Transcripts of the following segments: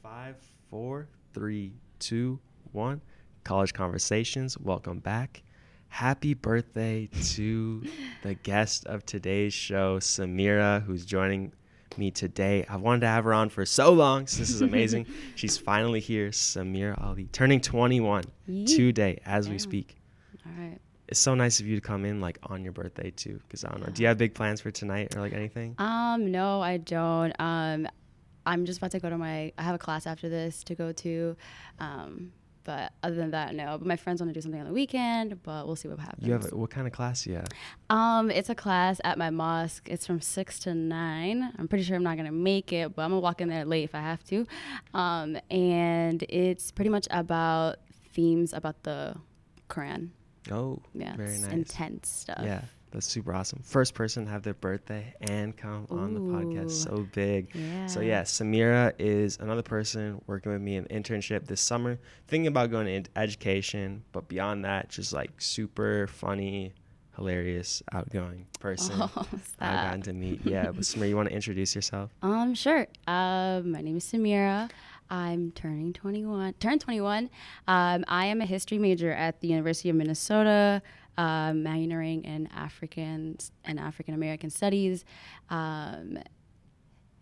Five, four, three, two, one. College Conversations, welcome back. Happy birthday to the guest of today's show, Samira, who's joining me today. I've wanted to have her on for so long. So this is amazing. She's finally here, Samira Ali, turning 21 Yee. today as we speak. All right. It's so nice of you to come in like on your birthday too. Because I don't know. Do you have big plans for tonight or like anything? Um, no, I don't. Um, I'm just about to go to my. I have a class after this to go to. Um, but other than that, no. But my friends want to do something on the weekend, but we'll see what happens. You have what kind of class? Yeah. Um, it's a class at my mosque. It's from six to nine. I'm pretty sure I'm not gonna make it, but I'm gonna walk in there late if I have to. Um, and it's pretty much about themes about the Quran. Oh, Yeah, very nice. intense stuff. Yeah, that's super awesome. First person to have their birthday and come on the podcast. So big. Yeah. So yeah, Samira is another person working with me in internship this summer, thinking about going into education, but beyond that, just like super funny, hilarious, outgoing person. Oh, I've gotten to meet. Yeah, but Samira, you want to introduce yourself? Um, sure. Um, my name is Samira. I'm turning 21. Turn 21. Um, I am a history major at the University of Minnesota, uh, minoring in African and African American studies. Um,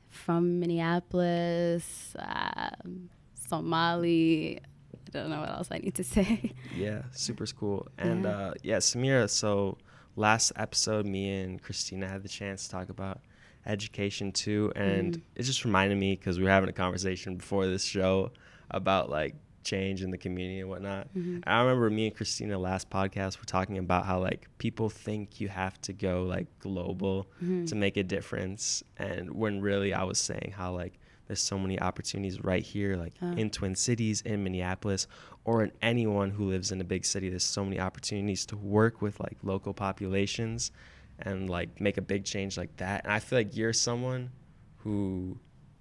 from Minneapolis, um, Somali. I don't know what else I need to say. Yeah, super cool. And Yeah. uh, yeah, Samira. So last episode, me and Christina had the chance to talk about education too, and Mm. it just reminded me because we were having a conversation before this show about like change in the community and whatnot. Mhm. I remember me and Christina last podcast were talking about how like people think you have to go like global Mhm. to make a difference, and when really I was saying how like there's so many opportunities right here, like Uh. in Twin Cities, in Minneapolis, or in anyone who lives in a big city. There's so many opportunities to work with like local populations and like make a big change like that. And I feel like you're someone who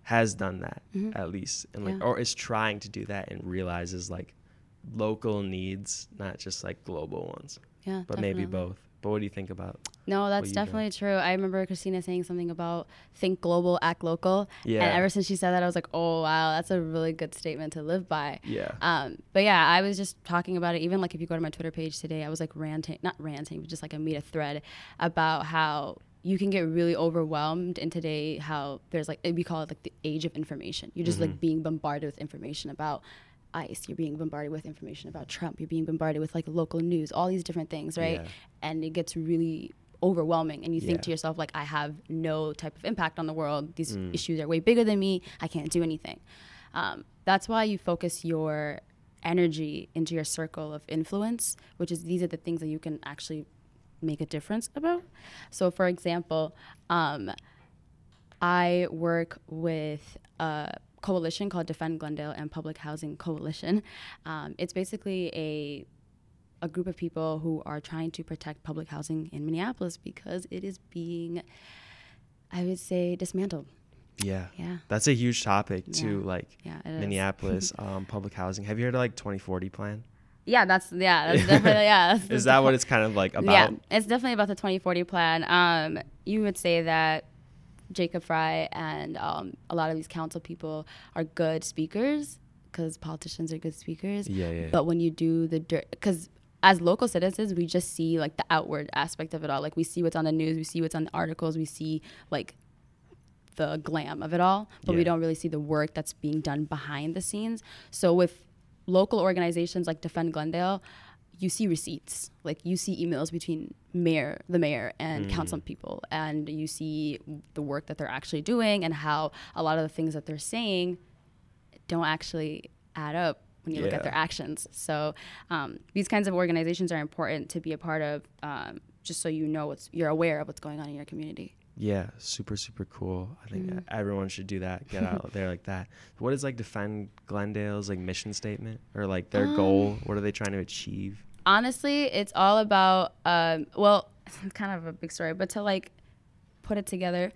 has done that Mhm. at least, and like Yeah. or is trying to do that and realizes like local needs, not just like global ones, Yeah, but maybe both. But what do you think about? No, that's definitely true. I remember Christina saying something about think global, act local. Yeah. And ever since she said that, I was like, oh, wow, that's a really good statement to live by. Yeah. Um, but yeah, I was just talking about it. Even like if you go to my Twitter page today, I was like ranting, not ranting, but just like I made a thread about how you can get really overwhelmed in today how there's like we call it like the age of information. You're just Mm-hmm. like being bombarded with information about ICE. You're being bombarded with information about Trump. You're being bombarded with like local news, all these different things, right? Yeah. And it gets really overwhelming and you think Yeah. to yourself like I have no type of impact on the world. These Mm. issues are way bigger than me. I can't do anything. Um, that's why you focus your energy into your circle of influence, which is these are the things that you can actually make a difference about. So, for example, um, I work with a coalition called Defend Glendale and Public Housing Coalition. Um, it's basically a a group of people who are trying to protect public housing in Minneapolis because it is being, I would say, dismantled. Yeah. Yeah. That's a huge topic too, Yeah. like Yeah. Minneapolis um, public housing. Have you heard of like 2040 plan? Yeah, that's yeah, that's definitely yeah. That's Is that what it's kind of like about? Yeah, it's definitely about the 2040 plan. Um, you would say that Jacob Frey and um, a lot of these council people are good speakers because politicians are good speakers. Yeah, yeah, yeah. But when you do the dirt, because as local citizens, we just see like the outward aspect of it all. Like we see what's on the news, we see what's on the articles, we see like the glam of it all, but we don't really see the work that's being done behind the scenes. So with local organizations like Defend Glendale, you see receipts. Like you see emails between mayor, the mayor, and Mm. council people, and you see the work that they're actually doing and how a lot of the things that they're saying don't actually add up when you look at their actions. So um, these kinds of organizations are important to be a part of, um, just so you know what's you're aware of what's going on in your community. Yeah, super, super cool. I think Mm-hmm. everyone should do that. Get out there like that. What is like defend Glendale's like mission statement or like their goal? Um, What are they trying to achieve? honestly, it's all about um, well, it's kind of a big story, but to like put it together.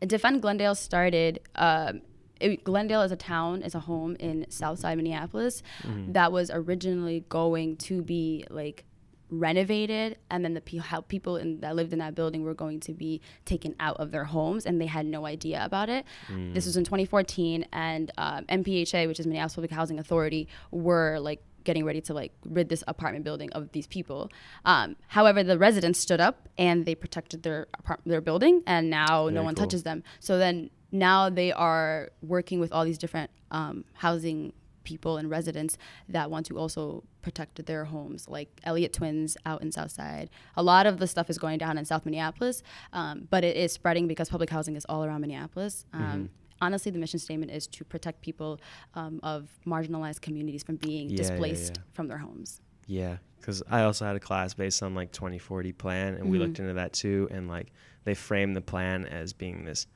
Defend Glendale started. Um, it, Glendale is a town, is a home in Southside Minneapolis that was originally going to be like renovated and then the pe- how people in, that lived in that building were going to be taken out of their homes and they had no idea about it Mm. this was in 2014 and um, mpha which is minneapolis public housing authority were like getting ready to like rid this apartment building of these people um, however the residents stood up and they protected their apart- their building and now no one cool. touches them so then now they are working with all these different um, housing people and residents that want to also protect their homes, like Elliot Twins out in Southside. A lot of the stuff is going down in South Minneapolis, um, but it is spreading because public housing is all around Minneapolis. Um, Mm-hmm. Honestly, the mission statement is to protect people um, of marginalized communities from being Yeah, yeah, displaced yeah. from their homes. Yeah, because I also had a class based on like 2040 plan, and we looked into that too. And like they framed the plan as being this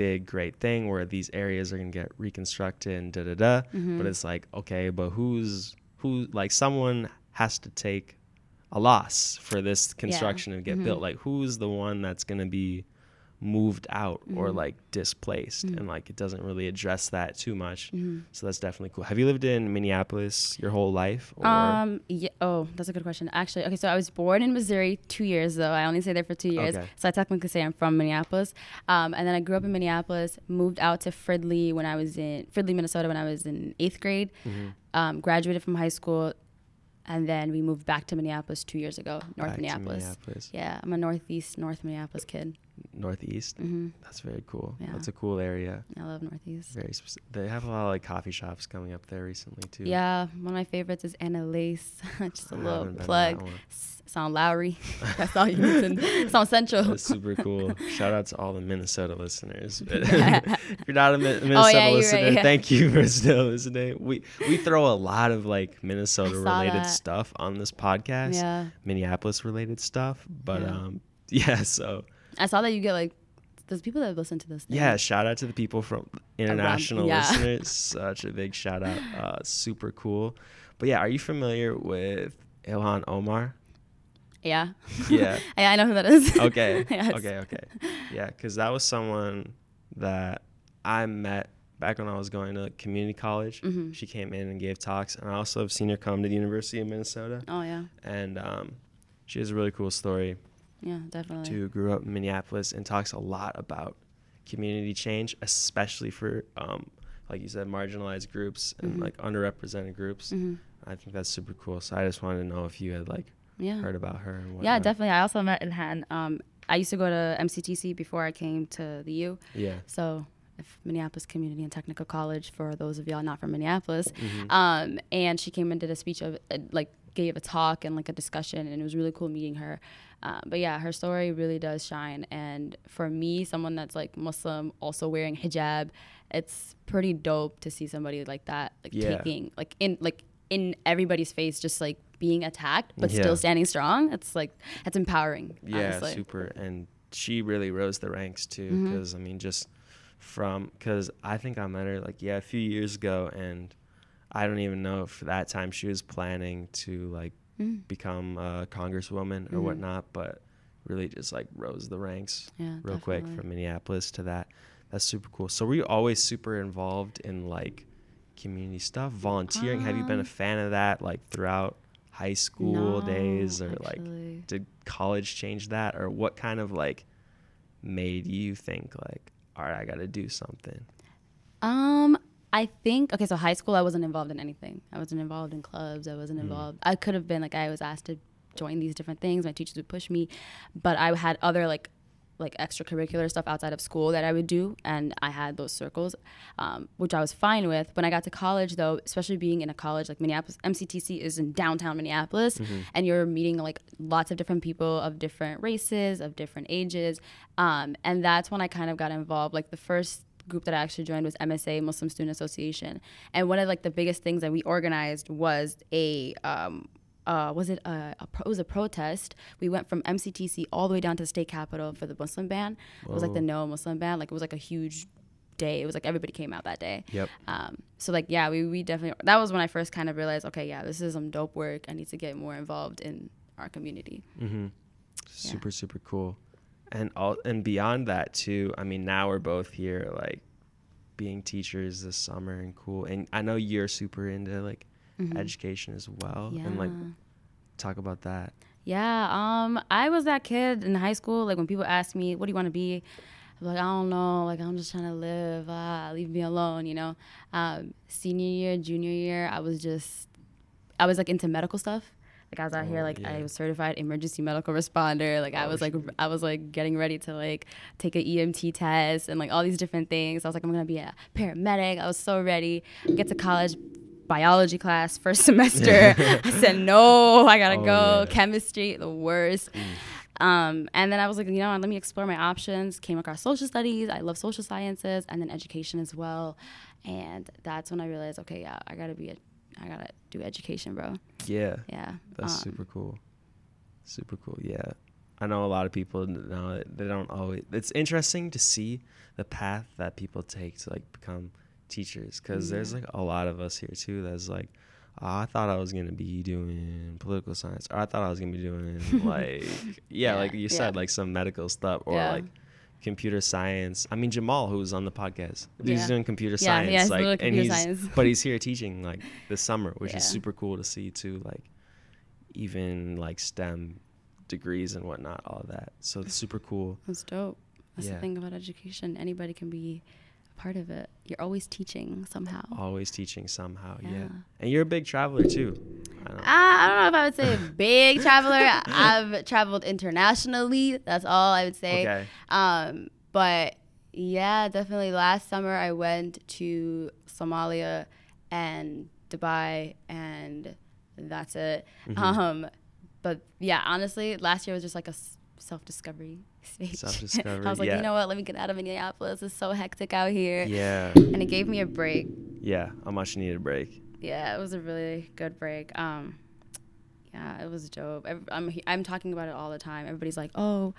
big, great thing where these areas are gonna get reconstructed and da da da. But mm-hmm. it's like, okay, but who's who? Like someone has to take a loss for this construction to get mm-hmm. built. Like who's the one that's gonna be moved out or like displaced and like it doesn't really address that too much so that's definitely cool have you lived in minneapolis your whole life or Um. Yeah. Oh, that's a good question. Actually, okay. So I was born in Missouri two years though. I only stayed there for two years. Okay. So I technically say I'm from Minneapolis. Um. And then I grew up in Minneapolis. Moved out to Fridley when I was in Fridley, Minnesota, when I was in eighth grade. Mm-hmm. Um. Graduated from high school, and then we moved back to Minneapolis two years ago. North Minneapolis. Minneapolis. Yeah, I'm a northeast North Minneapolis kid. Northeast hmm that's very cool Yeah. that's a cool area I love northeast. very they have a lot of like coffee shops coming up there recently too Yeah, one of my favorites is Anelace. Just a I little haven't been to plug. that one. S- Sound Lowry. That's all you need to Sound Central. That's super cool. Shout out to all the Minnesota listeners. if you're not a Mi- Minnesota Oh, yeah, listener, right, yeah. thank you for still listening. We we throw a lot of like Minnesota related that. stuff on this podcast, Yeah. Minneapolis related stuff. But um, yeah. So I saw that you get like those people that listen to this. Thing. yeah, shout out to the people from international yeah. listeners. Such a big shout out. Uh, super cool. But yeah, are you familiar with Ilhan Omar? Yeah. Yeah. yeah, I know who that is. okay Yes. okay okay yeah because that was someone that i met back when i was going to community college Mhm. she came in and gave talks and i also have seen her come to the university of minnesota Oh yeah. and um, she has a really cool story Yeah, definitely. Who grew up in minneapolis and talks a lot about community change especially for um, like you said marginalized groups and Mhm. like underrepresented groups hmm i think that's super cool so i just wanted to know if you had like Yeah. heard about her. Yeah, definitely. I also met Ilhan. Um, I used to go to MCTC before I came to the U. yeah So, Minneapolis Community and Technical College, for those of y'all not from Minneapolis, Mhm. um, and she came and did a speech of uh, like gave a talk and like a discussion, and it was really cool meeting her. Um, but yeah, her story really does shine, and for me, someone that's like Muslim, also wearing hijab, it's pretty dope to see somebody like that, like Yeah. taking like in like in everybody's face, just like being attacked, but Yeah. still standing strong. It's like it's empowering. Yeah, honestly. super. And she really rose the ranks too. Because I mean, just from because I think I met her like yeah a few years ago, and I don't even know if that time she was planning to like Mm. become a congresswoman or Mhm. whatnot, but really just like rose the ranks Yeah, real quick from Minneapolis to that. That's super cool. So were you always super involved in like community stuff, volunteering? Have you been a Um, fan of that like throughout high school No, days or like did college change that or what kind of like made you think like all right i gotta do something Um, I think okay. So high school, I wasn't involved in anything. I wasn't involved in clubs. I wasn't Mm. involved. I could have been like I was asked to join these different things. My teachers would push me, but I had other like like extracurricular stuff outside of school that I would do, and I had those circles, um, which I was fine with. When I got to college, though, especially being in a college like Minneapolis, MCTC is in downtown Minneapolis, and you're meeting like lots of different people of different races, of different ages, um, and that's when I kind of got involved. Like the first group that I actually joined was MSA Muslim Student Association, and one of like the biggest things that we organized was a um, uh, was it a, a pro- it was a protest. We went from MCTC all the way down to the state capitol for the Muslim ban. It was like the no Muslim ban. Like it was like a huge day. It was like everybody came out that day. yep Um, so like yeah, we we definitely that was when I first kind of realized okay yeah this is some dope work. I need to get more involved in our community. mm-hmm. super super cool and all and beyond that too i mean now we're both here like being teachers this summer and cool and i know you're super into like Mhm. education as well yeah. and like talk about that Yeah, um, I was that kid in high school. Like when people ask me, "What do you want to be?" I'm like, I don't know. Like I'm just trying to live. Ah, leave me alone. You know. Um, senior year, junior year, I was just, I was like into medical stuff. Like I was out here, Oh, like yeah. I was certified emergency medical responder. Like I Oh, was like. I was like getting ready to like take an EMT test and like all these different things. I was like, I'm gonna be a paramedic. I was so ready. Get to college, biology class first semester. I said no, I gotta Oh, go. yeah. Chemistry, the worst. Um, and then I was like, you know, let me explore my options. Came across social studies. I love social sciences and then education as well. And that's when I realized, okay, yeah, I gotta be a, I gotta do education, bro. Yeah. Yeah. That's Um, super cool. Super cool. Yeah. I know a lot of people now they don't always it's interesting to see the path that people take to like become teachers cuz there's like a lot of us here too that's like oh, I thought I was going to be doing political science or I thought I was going to be doing like yeah, Yeah, like you said yeah. like some medical stuff or Yeah. like computer science. I mean Jamal who was on the podcast. He's Yeah. doing computer Yeah, science yeah, he's like doing and computer he's science. but he's here teaching like this summer, which is super cool to see too like even like STEM degrees and whatnot, all that. So it's super cool. That's dope. That's the thing about education. Anybody can be part of it. You're always teaching somehow. Always teaching somehow, yeah. Yeah. And you're a big traveler too. I don't Uh, I don't know if I would say big traveler. I've traveled internationally. That's all I would say. Okay. Um, but yeah, definitely. Last summer I went to Somalia and Dubai, and that's it. Mhm. Um, but yeah, honestly, last year was just like a self discovery stage. Self-discovery, I was like, yeah. you know what? Let me get out of Minneapolis. It's so hectic out here. Yeah. And it gave me a break. Yeah. A much needed break. Yeah, it was a really good break. Um, yeah, it was dope. I'm I'm talking about it all the time. Everybody's like, oh,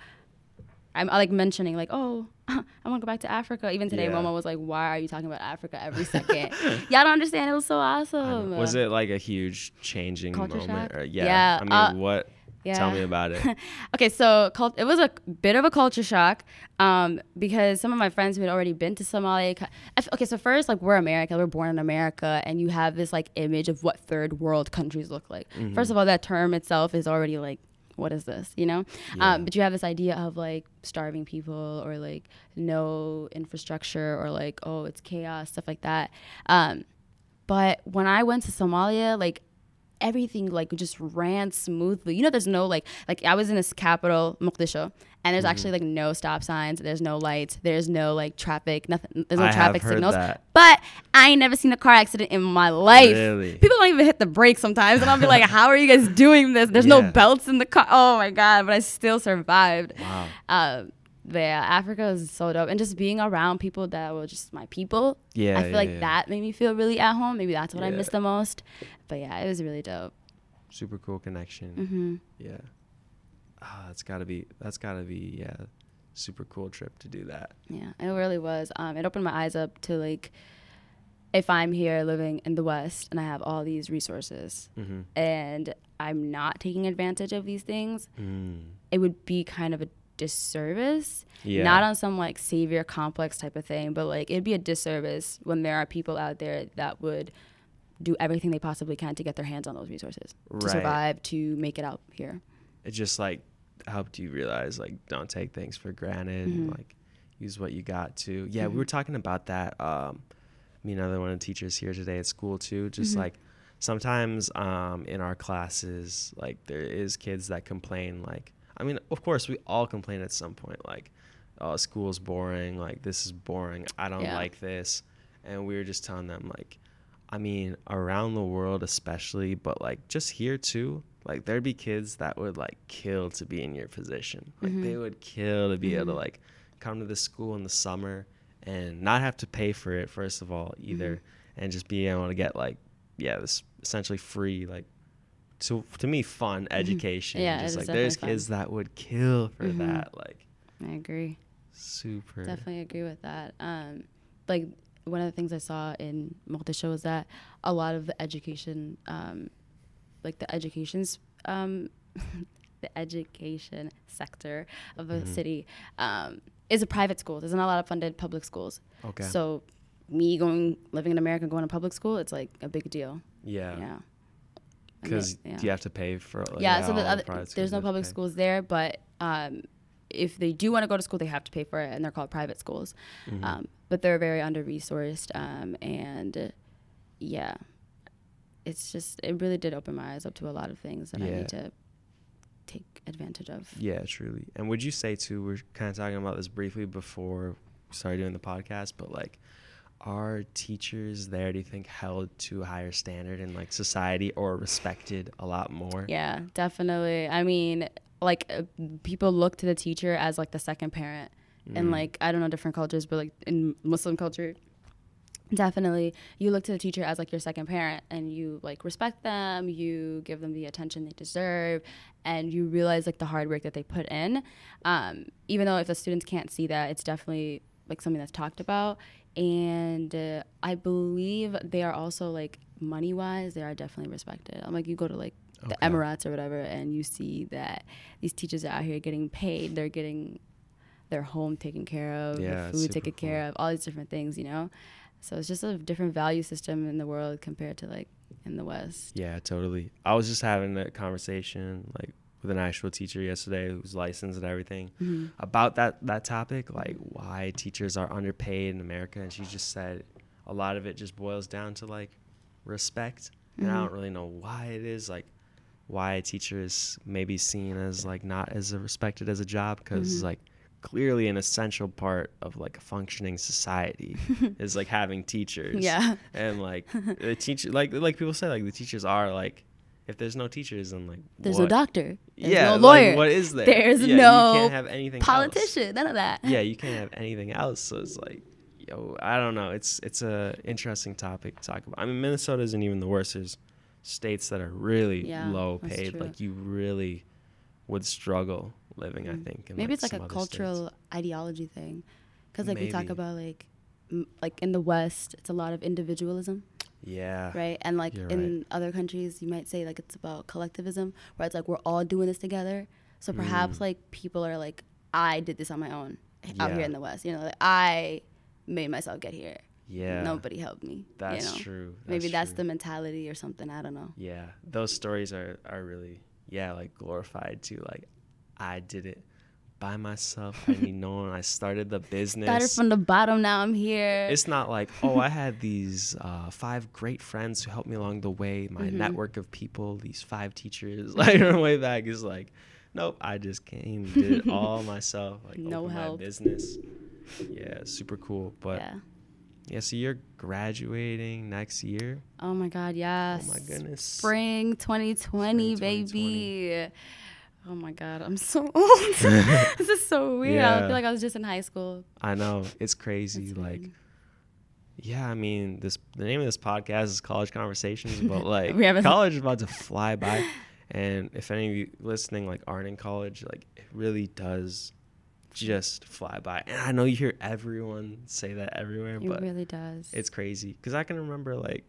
I'm I like mentioning like, oh, I want to go back to Africa. Even today, Yeah. Momo was like, why are you talking about Africa every second? Y'all don't understand. It was so awesome. Was it like a huge changing Culture moment? Or, yeah. Yeah, I mean, uh, what? Yeah. Tell me about it. okay, so cult- it was a bit of a culture shock um, because some of my friends who had already been to Somalia. Okay, so first, like we're America, we're born in America, and you have this like image of what third world countries look like. Mm-hmm. First of all, that term itself is already like, what is this? You know, Yeah. um, but you have this idea of like starving people or like no infrastructure or like oh it's chaos stuff like that. Um, but when I went to Somalia, like everything like just ran smoothly. You know, there's no like like I was in this capital, Mogadishu, and there's actually like no stop signs, there's no lights, there's no like traffic, nothing. There's no I traffic signals. that. But I ain't never seen a car accident in my life. Really? People don't even hit the brakes sometimes, and I'll be like, "How are you guys doing this? There's no belts in the car." Oh my god! But I still survived. Wow. Um, but yeah, Africa is so dope, and just being around people that were just my people. Yeah. I feel yeah, like yeah. that made me feel really at home. Maybe that's what I Yeah. miss the most. But yeah, it was really dope. Super cool connection. hmm Yeah. Ah, that's gotta be that's gotta be yeah, super cool trip to do that. Yeah, it really was. Um, it opened my eyes up to like, if I'm here living in the West and I have all these resources Mm-hmm. and I'm not taking advantage of these things, Mm. it would be kind of a disservice. Yeah. Not on some like savior complex type of thing, but like it'd be a disservice when there are people out there that would do everything they possibly can to get their hands on those resources to survive, to make it out here. it just like helped you realize like don't take things for granted and Mhm. like use what you got to yeah we Mhm. were talking about that um me and another one of the teachers here today at school too just Mhm. like sometimes um in our classes like there is kids that complain like i mean of course we all complain at some point like oh school's boring like this is boring i don't Yeah. like this and we were just telling them like I mean, around the world especially, but like just here too, like there'd be kids that would like kill to be in your position. Like they Mhm. would kill to be able to Mhm. like come to this school in the summer and not have to pay for it first of all either, Mm-hmm. and just be able to get like yeah, this essentially free like to to me fun education. Mm-hmm. Yeah, it just like there's definitely kids that would kill for Mhm. that. Like I agree. super. Definitely agree with that. Um, like one of the things I saw in Mogadishu was that a lot of the education, um, like the education's, um, the education sector of the Mhm. city, um, is a private school. There's not a lot of funded public schools. Okay. So me going living in America, going to public school, it's like a big deal. yeah. Yeah. Because yeah. you have to pay for like, yeah, so the the other, there's no public schools there, but um, if they do want to go to school, they have to pay for it, and they're called private schools. Mhm. Um, but they're very under resourced, um, and uh, yeah, it's just it really did open my eyes up to a lot of things that I need to take advantage of. Yeah, truly. And would you say too? We're kind of talking about this briefly before we started doing the podcast, but like, are teachers there? Do you think held to a higher standard in like society or respected a lot more? Yeah, definitely. I mean, like uh, people look to the teacher as like the second parent, and Mm. like I don't know different cultures, but like in Muslim culture, definitely you look to the teacher as like your second parent, and you like respect them, you give them the attention they deserve, and you realize like the hard work that they put in. Um, even though if the students can't see that, it's definitely like something that's talked about, and uh, I believe they are also like money wise, they are definitely respected. I'm like you go to like the Emirates or whatever, and you see that these teachers are out here getting paid. They're getting their home taken care of, Yeah, their food taken care of, all these different things, you know. So it's just a different value system in the world compared to like in the West. Yeah, totally. I was just having a conversation like with an actual teacher yesterday who's licensed and everything Mm-hmm. about that that topic, like why teachers are underpaid in America, and she just said a lot of it just boils down to like respect, and I Mhm. don't really know why it is like why a teacher is maybe seen as like not as respected as a job because Mhm. like clearly an essential part of like a functioning society is like having teachers Yeah. and like the teacher like like people say like the teachers are like if there's no teachers then like There's no doctor. There's yeah no like, lawyer. what is there There's Yeah, no you can't have anything else. politician. None of that. yeah you can't have anything else so it's like yo i don't know it's it's a interesting topic to talk about i mean minnesota isn't even the worst there's states that are really Yeah, low paid like you really would struggle living i Mm. think in, Maybe it's like a other states. cultural ideology thing, because like we talk about like m- like in the West, it's a lot of individualism, yeah right? And like You're in other countries, you might say like it's about collectivism, where it's like we're all doing this together. So perhaps Mm. like people are like, I did this on my own out here in the West. You know, like I made myself get here. yeah Nobody helped me. that's you know? true Maybe that's true. the mentality or something. I don't know. yeah those stories are are really yeah like glorified too like i did it by myself i need no one i started the business Started from the bottom. Now I'm here. it's not like oh i had these uh, five great friends who helped me along the way my Mhm. network of people these five teachers like on the way back is like nope i just came did it all myself like No opened my help. business yeah super cool but yeah. yeah. so you're graduating next year Oh my God. Yes. oh my goodness Spring 2020, Spring 2020. baby. Oh my God. I'm so old. this is so weird. I feel like I was just in high school. i know it's crazy It's like weird. yeah i mean this the name of this podcast is college conversations but like college is about to fly by and if any of you listening like aren't in college like it really does just fly by and i know you hear everyone say that everywhere it but it really does. it's crazy because i can remember like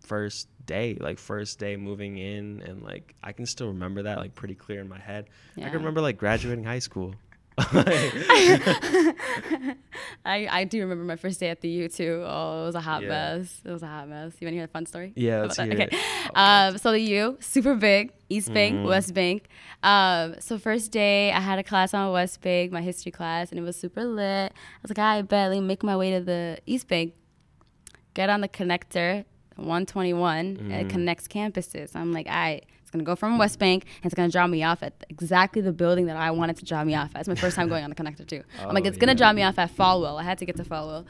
first day like first day moving in and like i can still remember that like pretty clear in my head i can remember like graduating high school I, I do remember my first day at the U too. Oh, it was a hot Yeah. mess. It was a hot mess. You want to hear a fun story? yeah let's hear that? it Okay. Um, so the U, super big, East Bank, Mhm. West Bank. Um, so first day, I had a class on West Bank, my history class, and it was super lit. I was like, I bet let me make my way to the East Bank. Get on the connector, 121. It Mhm. connects campuses. I'm like, I. It's gonna go from West Bank and it's gonna drop me off at exactly the building that I wanted to drop me off at. It's my first time going on the connector too. I'm like, Oh, it's gonna yeah. drop me off at Folwell. I had to get to Folwell.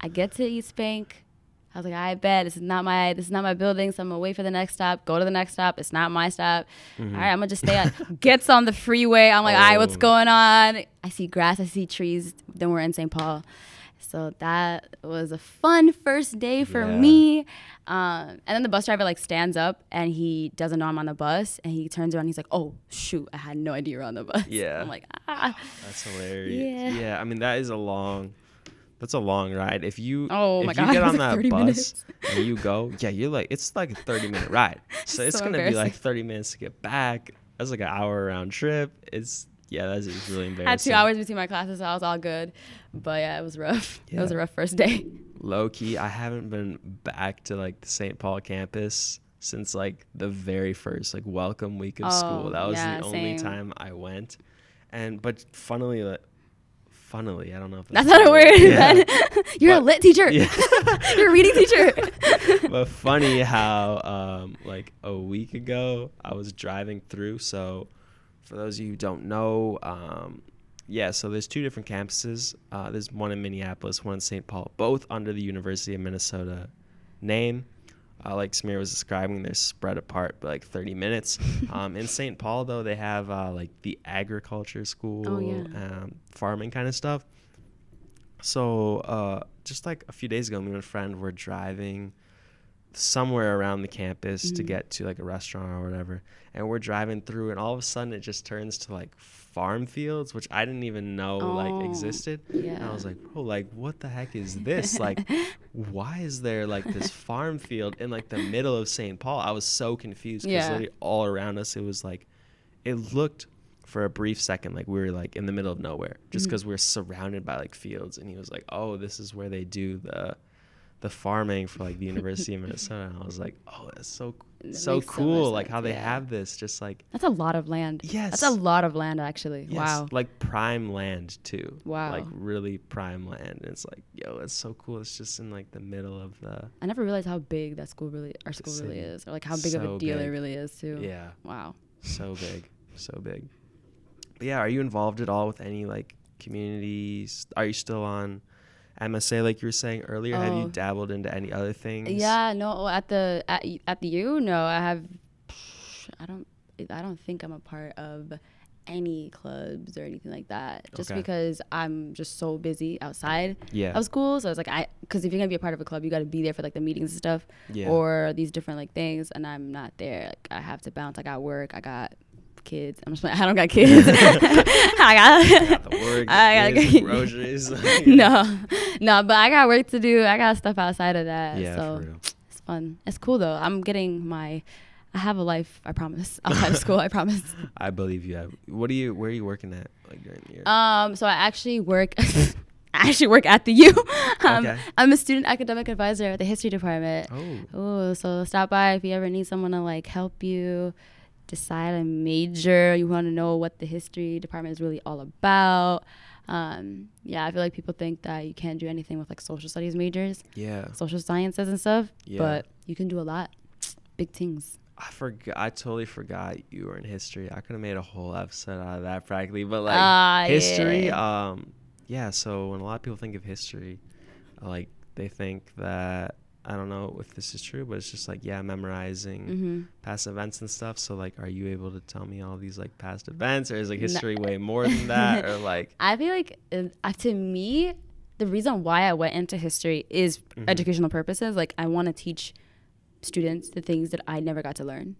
I get to East Bank. I was like, I bet this is not my this is not my building, so I'm gonna wait for the next stop. Go to the next stop. It's not my stop. Mhm. All right, I'm gonna just stay on. Gets on the freeway. I'm like, all right, what's Oh. going on? I see grass. I see trees. Then we're in St. Paul. So that was a fun first day for Yeah. me. Um, and then the bus driver like stands up and he doesn't know I'm on the bus and he turns around. And he's like, "Oh shoot, I had no idea you're on the bus." Yeah. I'm like, ah. That's hilarious. Yeah. Yeah. I mean that is a long that's a long ride. If you Oh if you God, get on like that bus minutes. and you go, yeah, you're like it's like a 30 minute ride. So it's So gonna be like 30 minutes to get back. That's like an hour round trip. It's yeah, that's just really embarrassing. had two hours between my classes, so I was all good. But yeah, it was rough. It was a rough first day. Low key, I haven't been back to like the St. Paul campus since like the very first like welcome week of school. Oh, That was yeah, the only same. time I went. And but funnily, like, funnily, I don't know if That's not a word. Yeah. You're a lit teacher. Yeah. You're a reading teacher. but funny how um, like a week ago I was driving through. So for those of you who don't know, um, yeah, so there's two different campuses. Uh, there's one in Minneapolis, one in St. Paul, both under the University of Minnesota name. Uh, like Samir was describing, they're spread apart by like 30 minutes. Um, in St. Paul, though, they have uh, like the agriculture school, Oh, yeah. um, farming kind of stuff. So uh, just like a few days ago, me and a friend were driving somewhere around the campus to Mhm. get to like a restaurant or whatever, and we're driving through, and all of a sudden it just turns to like farm fields, which I didn't even know like Oh, existed. And yeah. I was like, bro, like what the heck is this? Like, why is there like this farm field in like the middle of St. Paul? I was so confused because Yeah. literally all around us it was like, it looked for a brief second like we were like in the middle of nowhere just because we're surrounded by like fields. And he was like, oh, this is where they do the the farming for like the University of Minnesota. And I was like, oh, that's so That so makes so cool. like sense, how they yeah. have this just like That's a lot of land. yes, That's a lot of land, actually. Yes, Wow. like prime land too. Wow. Like really prime land. And it's like, yo, it's so cool. It's just in like the middle of the I never realized how big that school really, our school really is, or like how big of a deal it really is too. yeah, Wow. so big, so big. But yeah, are you involved at all with any like communities? Are you still on MSA like you were saying earlier? Have you Oh. dabbled into any other things? Yeah. No. At the at, at the U, no. I have. I don't. I don't think I'm a part of any clubs or anything like that. Just Okay. because I'm just so busy outside Yeah. of school. So I was like, I because if you're gonna be a part of a club, you got to be there for like the meetings and stuff, yeah. or these different like things. And I'm not there. Like I have to bounce. I got work. I got kids. I'm just. I don't got kids. I got. Got the work, I gotta kids, the go- groceries. no, no, but I got work to do. I got stuff outside of that. yeah, so for real. it's fun. It's cool though. I'm getting my. I have a life. I promise. Outside of school, I promise. I believe you have. What are you? Where are you working at? Like during the year? Um. So I actually work. I actually work at the U. Um, Okay. I'm a student academic advisor at the history department. oh, Oh, so stop by if you ever need someone to like help you decide a major. You want to know what the history department is really all about. Um, yeah, I feel like people think that you can't do anything with like social studies majors, yeah. social sciences and stuff, Yeah. but you can do a lot. Big things. I forgot. I totally forgot you were in history. I could have made a whole episode out of that, practically. But like Ah, history, yeah. um, yeah. So when a lot of people think of history, like they think that I don't know if this is true, but it's just like yeah, memorizing hmm past events and stuff. So like, are you able to tell me all these like past events, or is like No. history way more than that, or like? I feel like uh, to me, the reason why I went into history is Mhm. educational purposes. Like I want to teach students the things that I never got to learn.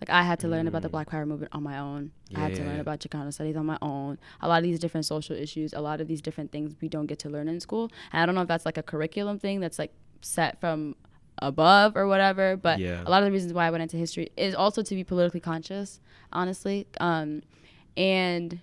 Like I had to learn about the Mm. Black Power movement on my own. Yeah, I had to yeah, learn yeah. about Chicano studies on my own. A lot of these different social issues, a lot of these different things we don't get to learn in school. And I don't know if that's like a curriculum thing that's like set from above or whatever. But Yeah. a lot of the reasons why I went into history is also to be politically conscious, honestly. Um, and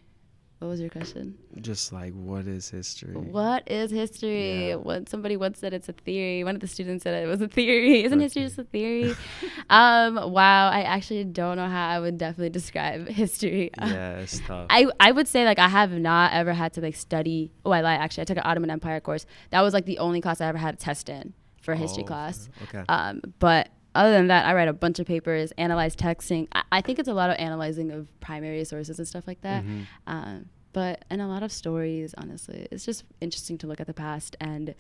what was your question? Just like, what is history? What is history? Yeah. What somebody once said it's a theory. One of the students said it was a theory. Isn't A history just a theory? um, wow, I actually don't know how I would definitely describe history. Yeah, it's tough. I, I would say like I have not ever had to like study. Oh, I lied. Actually, I took an Ottoman Empire course. That was like the only class I ever had a test in for a history Oh, class. Okay. Um, but other than that, I write a bunch of papers, analyze texting. I, I think it's a lot of analyzing of primary sources and stuff like that. Mhm. Um, but and a lot of stories, honestly, it's just interesting to look at the past and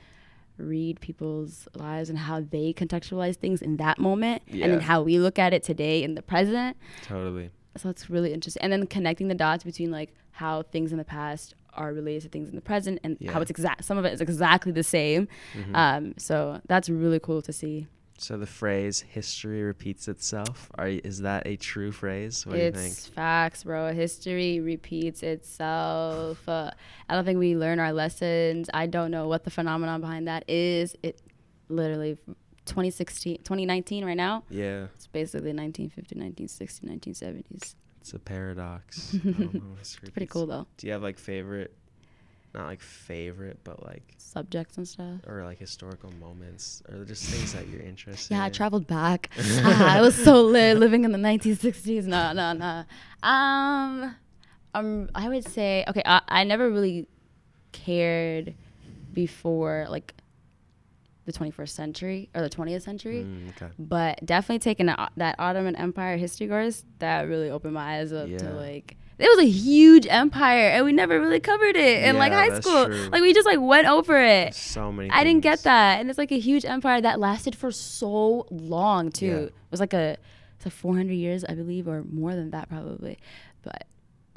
read people's lives and how they contextualize things in that moment, and then how we look at it today in the present. Totally. So it's really interesting, and then connecting the dots between like how things in the past are related to things in the present, and Yeah. how it's exact. Some of it is exactly the same. Mhm. Um, so that's really cool to see. So the phrase "history repeats itself" are is that a true phrase? What do you think? it's facts, bro. History repeats itself. Uh, I don't think we learn our lessons. I don't know what the phenomenon behind that is. It literally 2016, 2019 right now. Yeah, It's basically 1950, 1960, 1970s. It's a paradox. I don't know, history Pretty cool though. Do you have like favorite not like favorite, but like subjects and stuff. or like historical moments or just things that you're interested Yeah, I traveled back. Ah, I was so lit living in the 1960s. No, no, no. Um, um, I would say okay. I, I never really cared before like the 21st century or the 20th century. Mm, okay. but definitely taking a, that Ottoman Empire history course that really opened my eyes up Yeah. to like it was a huge empire and we never really covered it in like high school. true. Like we just like went over it. So many. I didn't get that, and it's like a huge empire that lasted for so long too. Yeah. It was like a it's like 400 years, I believe, or more than that probably, but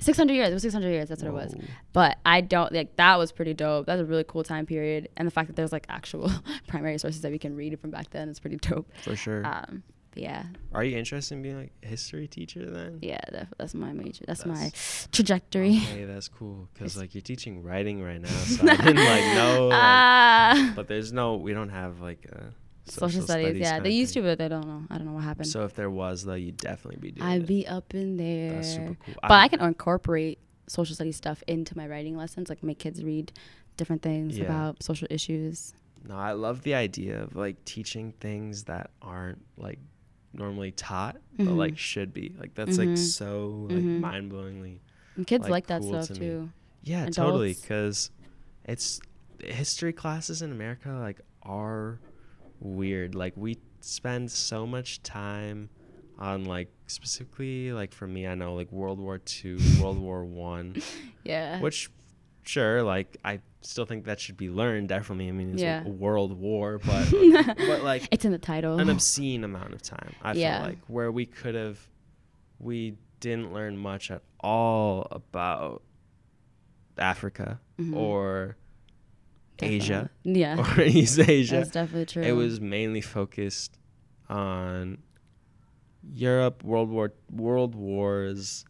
600 years. It was 600 years. That's what it was. But I don't like that was pretty dope. That's a really cool time period, and the fact that there's like actual primary sources that we can read from back then is pretty dope. For sure. Um, yeah, Are you interested in being like a history teacher then? yeah, that, that's my major. That's, my trajectory. Okay, that's cool. Cause like you're teaching writing right now, so I didn't like know. Like, Ah, but there's no, we don't have like a social, studies. Yeah, they used thing. to, but they don't know. I don't know what happened. So if there was though, you'd definitely be doing I'd it. be up in there. That's super cool. But I can incorporate social studies stuff into my writing lessons, like make kids read different things Yeah. about social issues. No, I love the idea of like teaching things that aren't like normally taught, but Mhm. like should be. Like that's like Mhm. so like Mhm. mind blowingly. And kids Like, like, that cool stuff to me. too. Yeah, totally. Because it's history classes in America like are weird. Like we spend so much time on like specifically like for me, I know like World War Two, World War One, Yeah. which sure like I still think that should be learned. Definitely, I mean it's Yeah. a world war, but but like it's in the title. an obscene amount of time. I Yeah. feel like where we could have, we didn't learn much at all about Africa Mhm. or Asia Yeah. or East Asia. That's definitely true. It was mainly focused on Europe, World War, World Wars,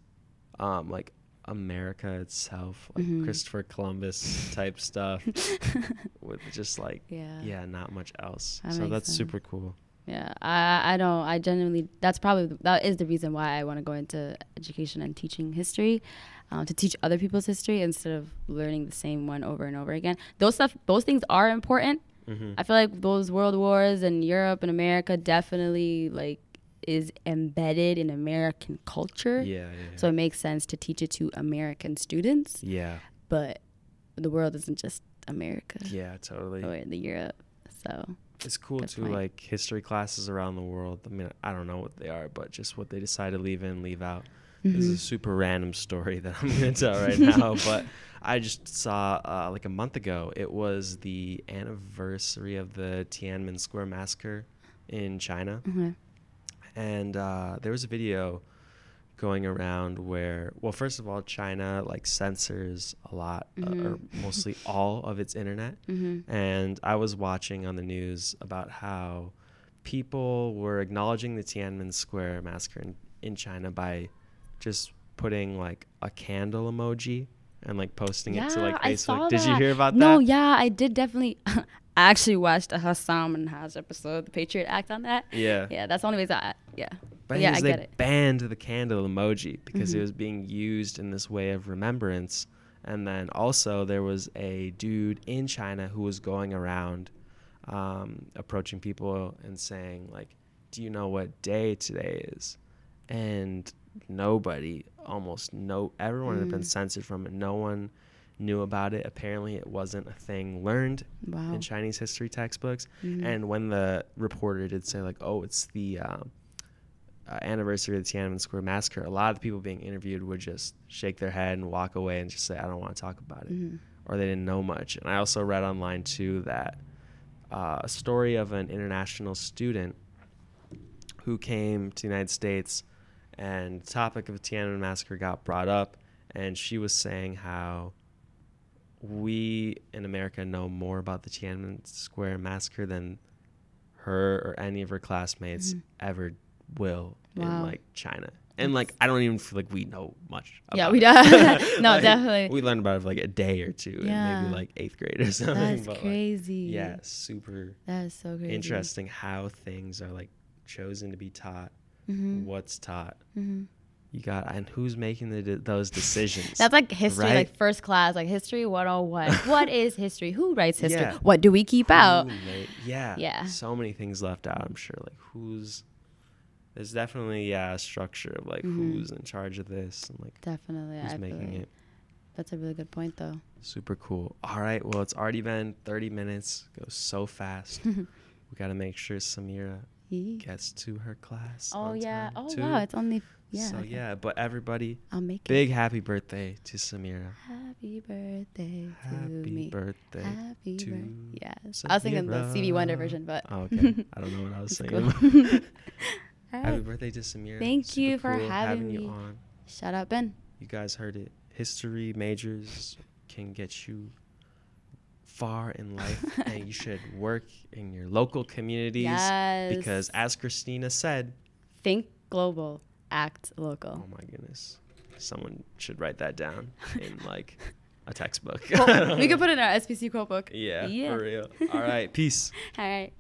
um, like America itself, like Mhm. Christopher Columbus type stuff, with just like yeah. yeah, not much else. That so that's sense. super cool. Yeah, I I don't I genuinely that's probably that is the reason why I want to go into education and teaching history, um, to teach other people's history instead of learning the same one over and over again. Those stuff those things are important. hmm I feel like those world wars in Europe and America definitely like is embedded in American culture. Yeah, yeah, yeah. So it makes sense to teach it to American students, yeah, but the world isn't just America yeah, totally. or the Europe. So It's cool Good point. like history classes around the world. I mean, I don't know what they are, but just what they decide to leave in, leave out. This is a mhm. super random story that I'm going to tell right now, but I just saw uh, like a month ago. It was the anniversary of the Tiananmen Square massacre in China, Mhm. and uh, there was a video going around where, well, first of all, China like censors a lot uh, or Mhm. mostly all of its internet. Mhm. And I was watching on the news about how people were acknowledging the Tiananmen Square massacre in, in China by just putting like a candle emoji and like posting it to like Facebook. Did you hear about no, that? No yeah, I did definitely. I actually watched a Hasan Minhaj episode, the Patriot Act, on that. Yeah. Yeah, that's the only reason. I, yeah, But yeah, I they get it. banned the candle emoji because it Mhm. was being used in this way of remembrance. And then also there was a dude in China who was going around um, approaching people and saying like, "Do you know what day today is?" And nobody, almost no, everyone had been Mm. censored from it. No one knew about it. Apparently, it wasn't a thing learned Wow. in Chinese history textbooks. Mhm. And when the reporter did say like, "Oh, it's the um, uh, anniversary of the Tiananmen Square massacre," a lot of the people being interviewed would just shake their head and walk away and just say, "I don't want to talk about it," Mhm. or they didn't know much. And I also read online too that uh, a story of an international student who came to the United States, and the topic of the Tiananmen massacre got brought up, and she was saying how we in America know more about the Tiananmen Square massacre than her or any of her classmates Mhm. ever will in like China. And like I don't even feel like we know much. Yeah, we don't. No, Like, definitely. We learned about it for like a day or two, Yeah. maybe like eighth grade or something. That's but, like, crazy. yeah, super That is so crazy. interesting how things are like chosen to be taught, Mhm. what's taught. Mhm. You got and who's making the, de- those decisions? That's like history, Right? like first class, like history 101. what is history? Who writes history? Yeah. What do we keep Who out? yeah. Yeah. So many things left out. I'm sure. Like who's there's definitely yeah a structure of like Mhm. who's in charge of this and like Definitely. who's I making like it. That's a really good point, though. Super cool. All right. Well, it's already been 30 minutes. Goes so fast. we got to make sure Samira Yee. gets to her class. Oh yeah. Oh too. wow. It's only yeah. So okay. yeah, but everybody, I'll make big happy birthday to Samira. Happy birthday to me. Happy birthday. Happy to birthday. Yes. I was thinking the Stevie Wonder version, but Oh, okay. I don't know what I was it's Happy birthday to Samira. Thank Super you for cool having you me. on. Shout out Ben. You guys heard it. History majors can get you far in life, and you should work in your local communities Yes. because, as Christina said, think global, act local. oh my goodness, someone should write that down in like a textbook. Well, we could put it in our SPC quote book. yeah, Yeah. for real. All right, peace. All right.